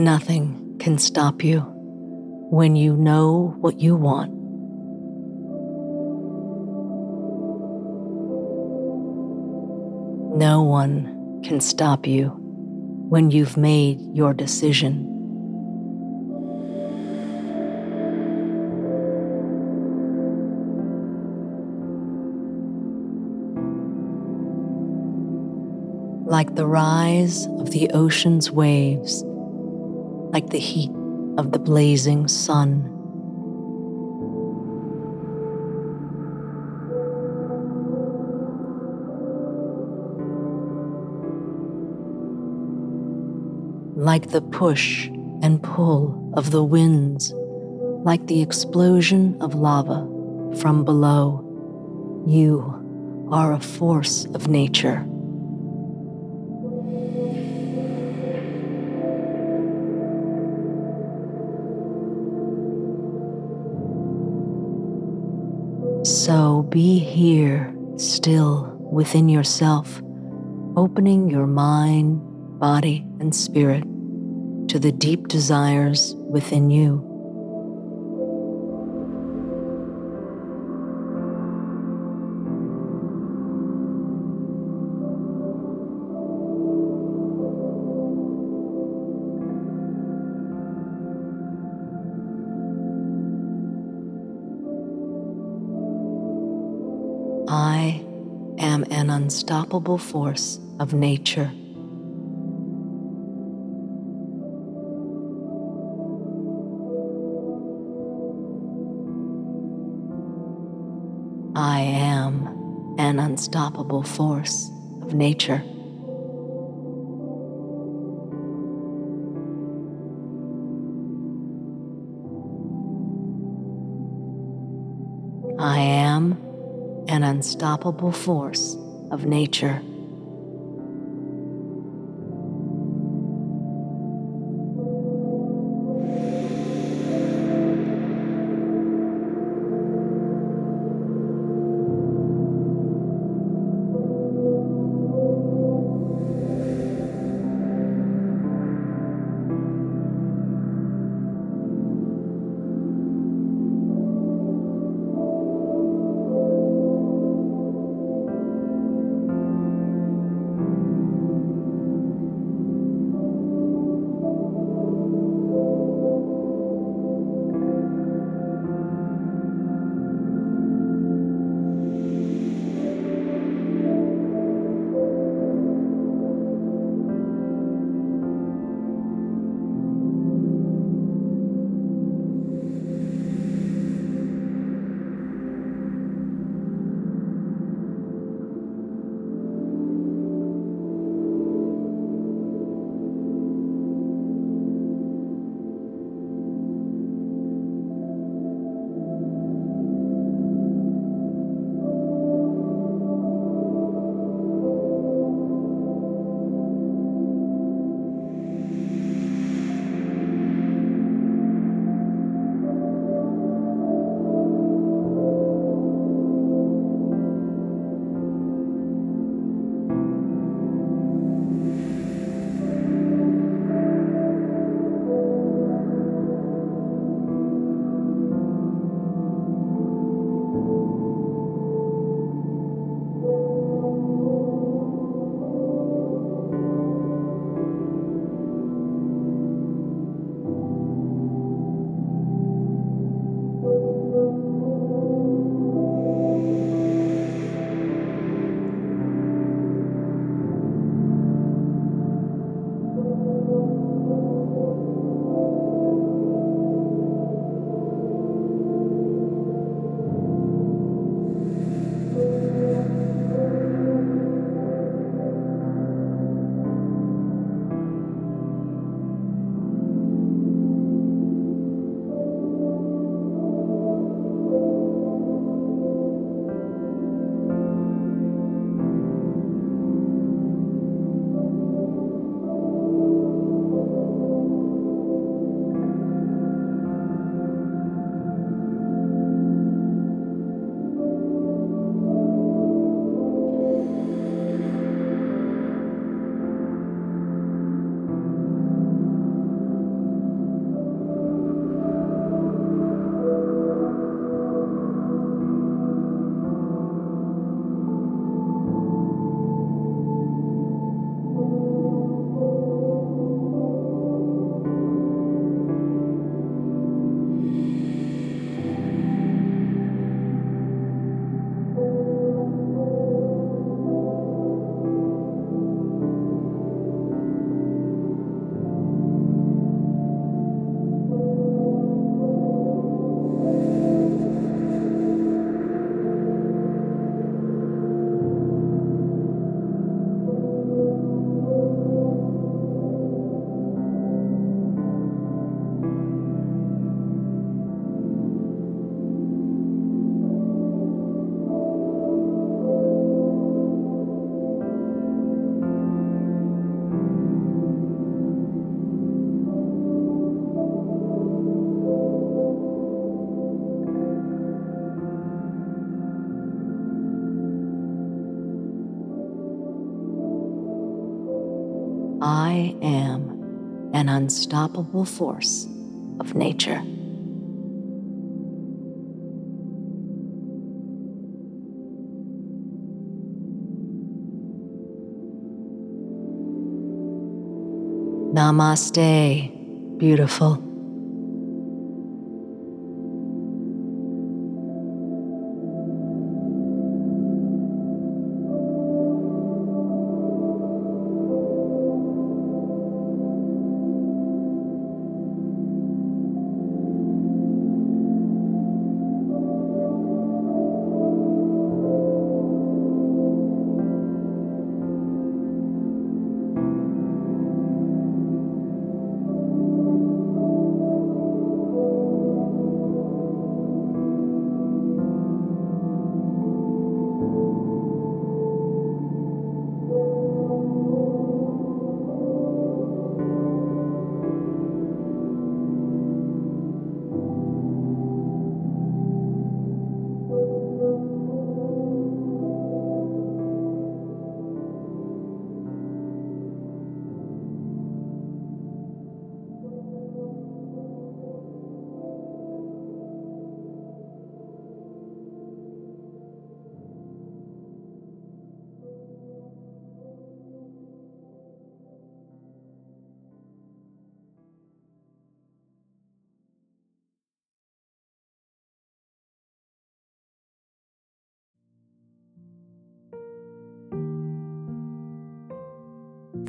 Nothing can stop you when you know what you want. No one can stop you when you've made your decision. Like the rise of the ocean's waves, like the heat of the blazing sun. Like the push and pull of the winds, like the explosion of lava from below, you are a force of nature. Be here, still within yourself, opening your mind, body, and spirit to the deep desires within you. Unstoppable force of nature. I am an unstoppable force of nature. I am an unstoppable force of nature. I am an unstoppable force of nature. Namaste, beautiful.